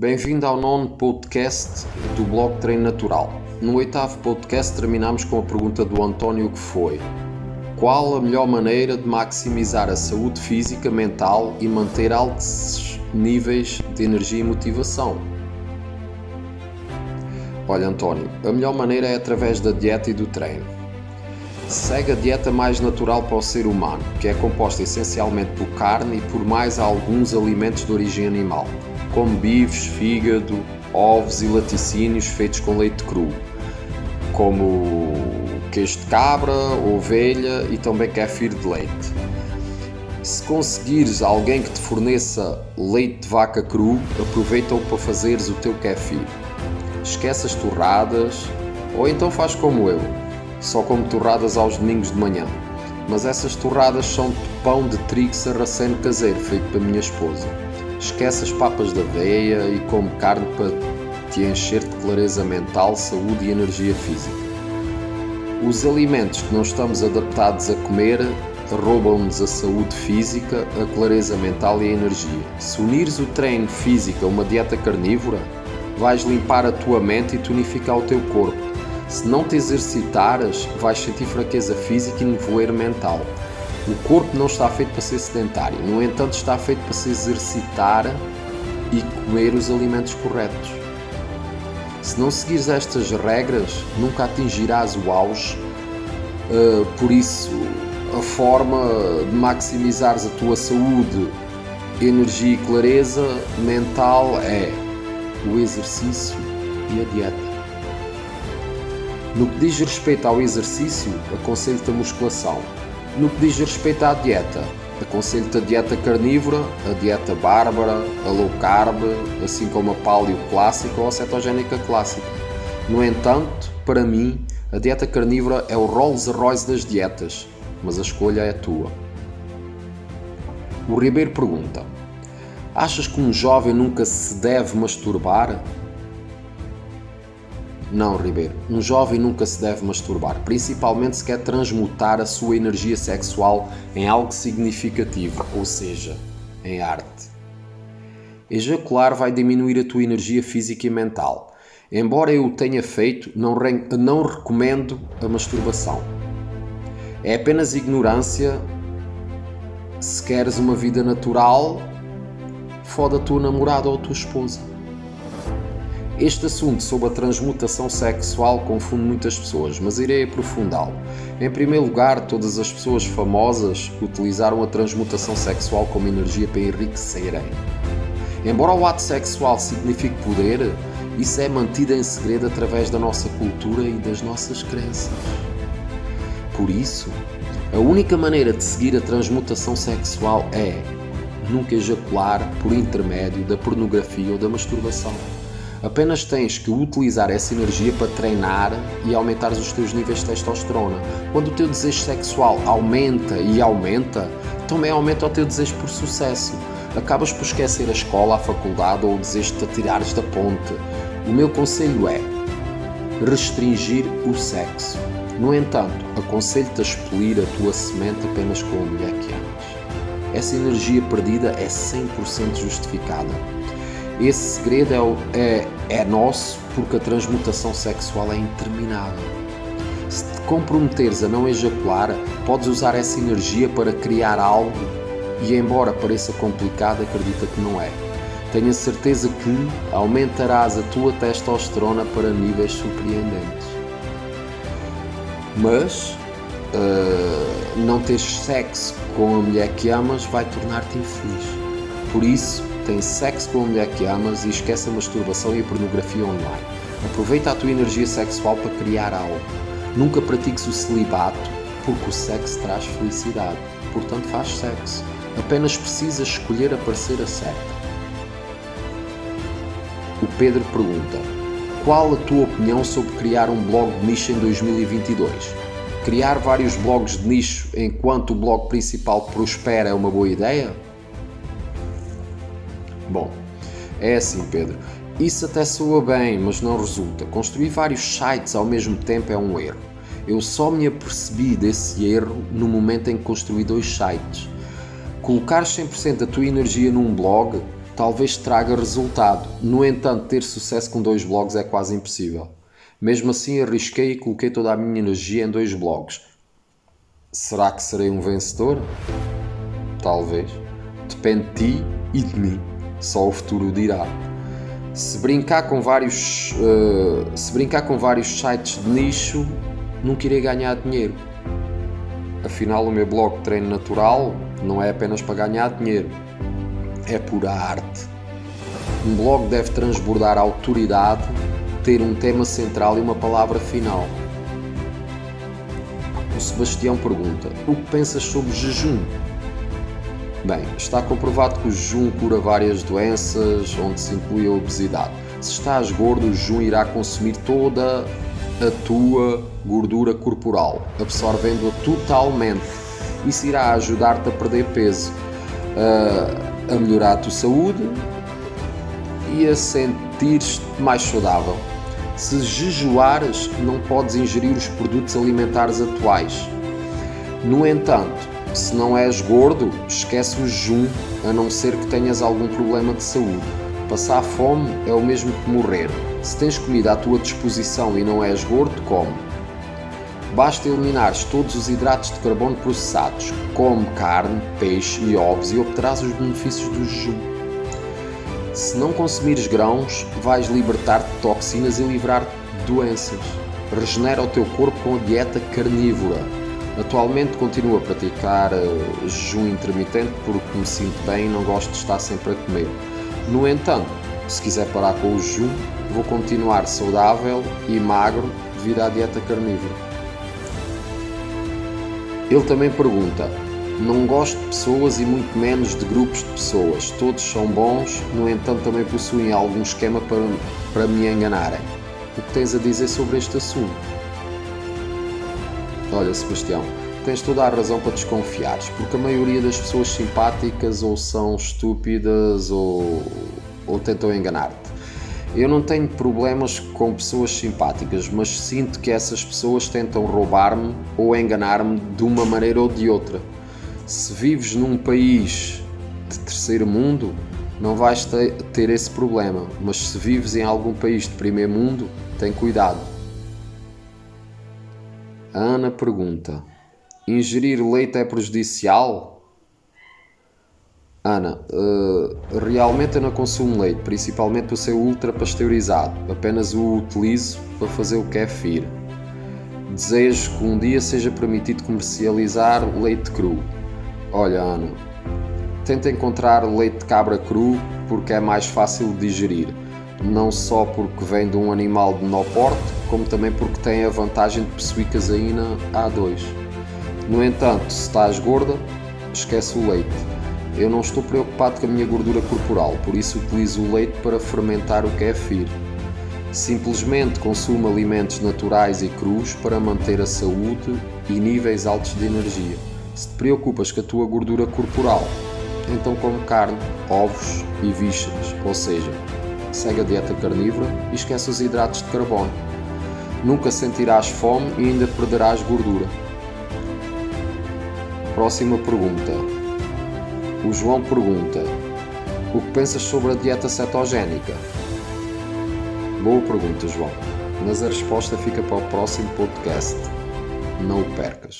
Bem-vindo ao nono podcast do blog Treino Natural. No oitavo podcast terminamos com a pergunta do António que foi Qual a melhor maneira de maximizar a saúde física, mental e manter altos níveis de energia e motivação? Olha António, a melhor maneira é através da dieta e do treino. Segue a dieta mais natural para o ser humano, que é composta essencialmente por carne e por mais alguns alimentos de origem animal, como bifes, fígado, ovos e laticínios feitos com leite cru, como queijo de cabra, ovelha e também kefir de leite. Se conseguires alguém que te forneça leite de vaca cru, aproveita-o para fazeres o teu kefir. Esquece as torradas, ou então faz como eu só como torradas aos domingos de manhã. Mas essas torradas são de pão de trigo sarraceno caseiro, feito pela minha esposa. Esquece as papas da aveia e come carne para te encher de clareza mental, saúde e energia física. Os alimentos que não estamos adaptados a comer roubam-nos a saúde física, a clareza mental e a energia. Se unires o treino físico a uma dieta carnívora, vais limpar a tua mente e tonificar o teu corpo se não te exercitares, vais sentir fraqueza física e nevoeiro mental. O corpo não está feito para ser sedentário, no entanto, está feito para se exercitar e comer os alimentos corretos. Se não seguires estas regras, nunca atingirás o auge. Uh, por isso, a forma de maximizares a tua saúde, energia e clareza mental é o exercício e a dieta. No que diz respeito ao exercício, aconselho-te a musculação. No que diz respeito à dieta, aconselho-te a dieta carnívora, a dieta bárbara, a low carb, assim como a paleo clássica ou a cetogénica clássica. No entanto, para mim, a dieta carnívora é o Rolls Royce das dietas, mas a escolha é tua. O Ribeiro pergunta: Achas que um jovem nunca se deve masturbar? Não, Ribeiro. Um jovem nunca se deve masturbar, principalmente se quer transmutar a sua energia sexual em algo significativo, ou seja, em arte. Ejacular vai diminuir a tua energia física e mental. Embora eu o tenha feito, não, não recomendo a masturbação. É apenas ignorância. Se queres uma vida natural, foda a tua namorada ou a tua esposa. Este assunto sobre a transmutação sexual confunde muitas pessoas, mas irei aprofundá-lo. Em primeiro lugar, todas as pessoas famosas utilizaram a transmutação sexual como energia para enriquecerem. Embora o ato sexual signifique poder, isso é mantido em segredo através da nossa cultura e das nossas crenças. Por isso, a única maneira de seguir a transmutação sexual é nunca ejacular por intermédio da pornografia ou da masturbação. Apenas tens que utilizar essa energia para treinar e aumentar os teus níveis de testosterona. Quando o teu desejo sexual aumenta e aumenta, também aumenta o teu desejo por sucesso. Acabas por esquecer a escola, a faculdade ou o desejo de te atirares da ponte. O meu conselho é restringir o sexo. No entanto, aconselho-te a expelir a tua semente apenas com a mulher que amas. Essa energia perdida é 100% justificada. Esse segredo é, é, é nosso porque a transmutação sexual é interminável. Se te comprometeres a não ejacular, podes usar essa energia para criar algo e, embora pareça complicado, acredita que não é. Tenho a certeza que aumentarás a tua testosterona para níveis surpreendentes. Mas uh, não teres sexo com a mulher que amas vai tornar-te infeliz. Por isso, tem sexo com a mulher que amas e esquece a masturbação e a pornografia online. Aproveita a tua energia sexual para criar algo. Nunca pratiques o celibato, porque o sexo traz felicidade. Portanto, faz sexo. Apenas precisas escolher a parceira certa. O Pedro pergunta: Qual a tua opinião sobre criar um blog de nicho em 2022? Criar vários blogs de nicho enquanto o blog principal prospera é uma boa ideia? Bom, é assim, Pedro. Isso até soa bem, mas não resulta. Construir vários sites ao mesmo tempo é um erro. Eu só me apercebi desse erro no momento em que construí dois sites. Colocar 100% da tua energia num blog talvez traga resultado. No entanto, ter sucesso com dois blogs é quase impossível. Mesmo assim, arrisquei e coloquei toda a minha energia em dois blogs. Será que serei um vencedor? Talvez. Depende de ti e de mim. Só o futuro dirá. Se brincar com vários, uh, se brincar com vários sites de nicho, nunca irei ganhar dinheiro. Afinal, o meu blog de treino natural não é apenas para ganhar dinheiro, é pura arte. Um blog deve transbordar autoridade, ter um tema central e uma palavra final. O Sebastião pergunta: O que pensas sobre jejum? Bem, está comprovado que o jejum cura várias doenças, onde se inclui a obesidade. Se estás gordo, o jejum irá consumir toda a tua gordura corporal, absorvendo-a totalmente. Isso irá ajudar-te a perder peso, a, a melhorar a tua saúde e a sentir-te mais saudável. Se jejuares, não podes ingerir os produtos alimentares atuais. No entanto, se não és gordo, esquece o jejum, a não ser que tenhas algum problema de saúde. Passar fome é o mesmo que morrer. Se tens comida à tua disposição e não és gordo, come. Basta eliminares todos os hidratos de carbono processados, come carne, peixe e ovos e obterás os benefícios do jejum. Se não consumires grãos, vais libertar-te de toxinas e livrar-te de doenças. Regenera o teu corpo com a dieta carnívora Atualmente continuo a praticar uh, jejum intermitente porque me sinto bem e não gosto de estar sempre a comer. No entanto, se quiser parar com o jejum, vou continuar saudável e magro devido à dieta carnívora. Ele também pergunta: Não gosto de pessoas e muito menos de grupos de pessoas. Todos são bons, no entanto, também possuem algum esquema para, para me enganarem. O que tens a dizer sobre este assunto? Olha, Sebastião, tens toda a razão para desconfiares, porque a maioria das pessoas simpáticas ou são estúpidas ou, ou tentam enganar-te. Eu não tenho problemas com pessoas simpáticas, mas sinto que essas pessoas tentam roubar-me ou enganar-me de uma maneira ou de outra. Se vives num país de terceiro mundo, não vais ter esse problema, mas se vives em algum país de primeiro mundo, tem cuidado a Ana pergunta: Ingerir leite é prejudicial? Ana, uh, realmente eu não consumo leite, principalmente por ser ultra pasteurizado. Apenas o utilizo para fazer o kefir. Desejo que um dia seja permitido comercializar leite cru. Olha, Ana, tenta encontrar leite de cabra cru porque é mais fácil de digerir não só porque vem de um animal de menor porte, como também porque tem a vantagem de possuir caseína A2. No entanto, se estás gorda, esquece o leite. Eu não estou preocupado com a minha gordura corporal, por isso utilizo o leite para fermentar o kefir. Simplesmente consumo alimentos naturais e crus para manter a saúde e níveis altos de energia. Se te preocupas com a tua gordura corporal, então come carne, ovos e vísceras, ou seja, segue a dieta carnívora e esquece os hidratos de carbono. Nunca sentirás fome e ainda perderás gordura. Próxima pergunta. O João pergunta: O que pensas sobre a dieta cetogénica? Boa pergunta, João. Mas a resposta fica para o próximo podcast. Não o percas.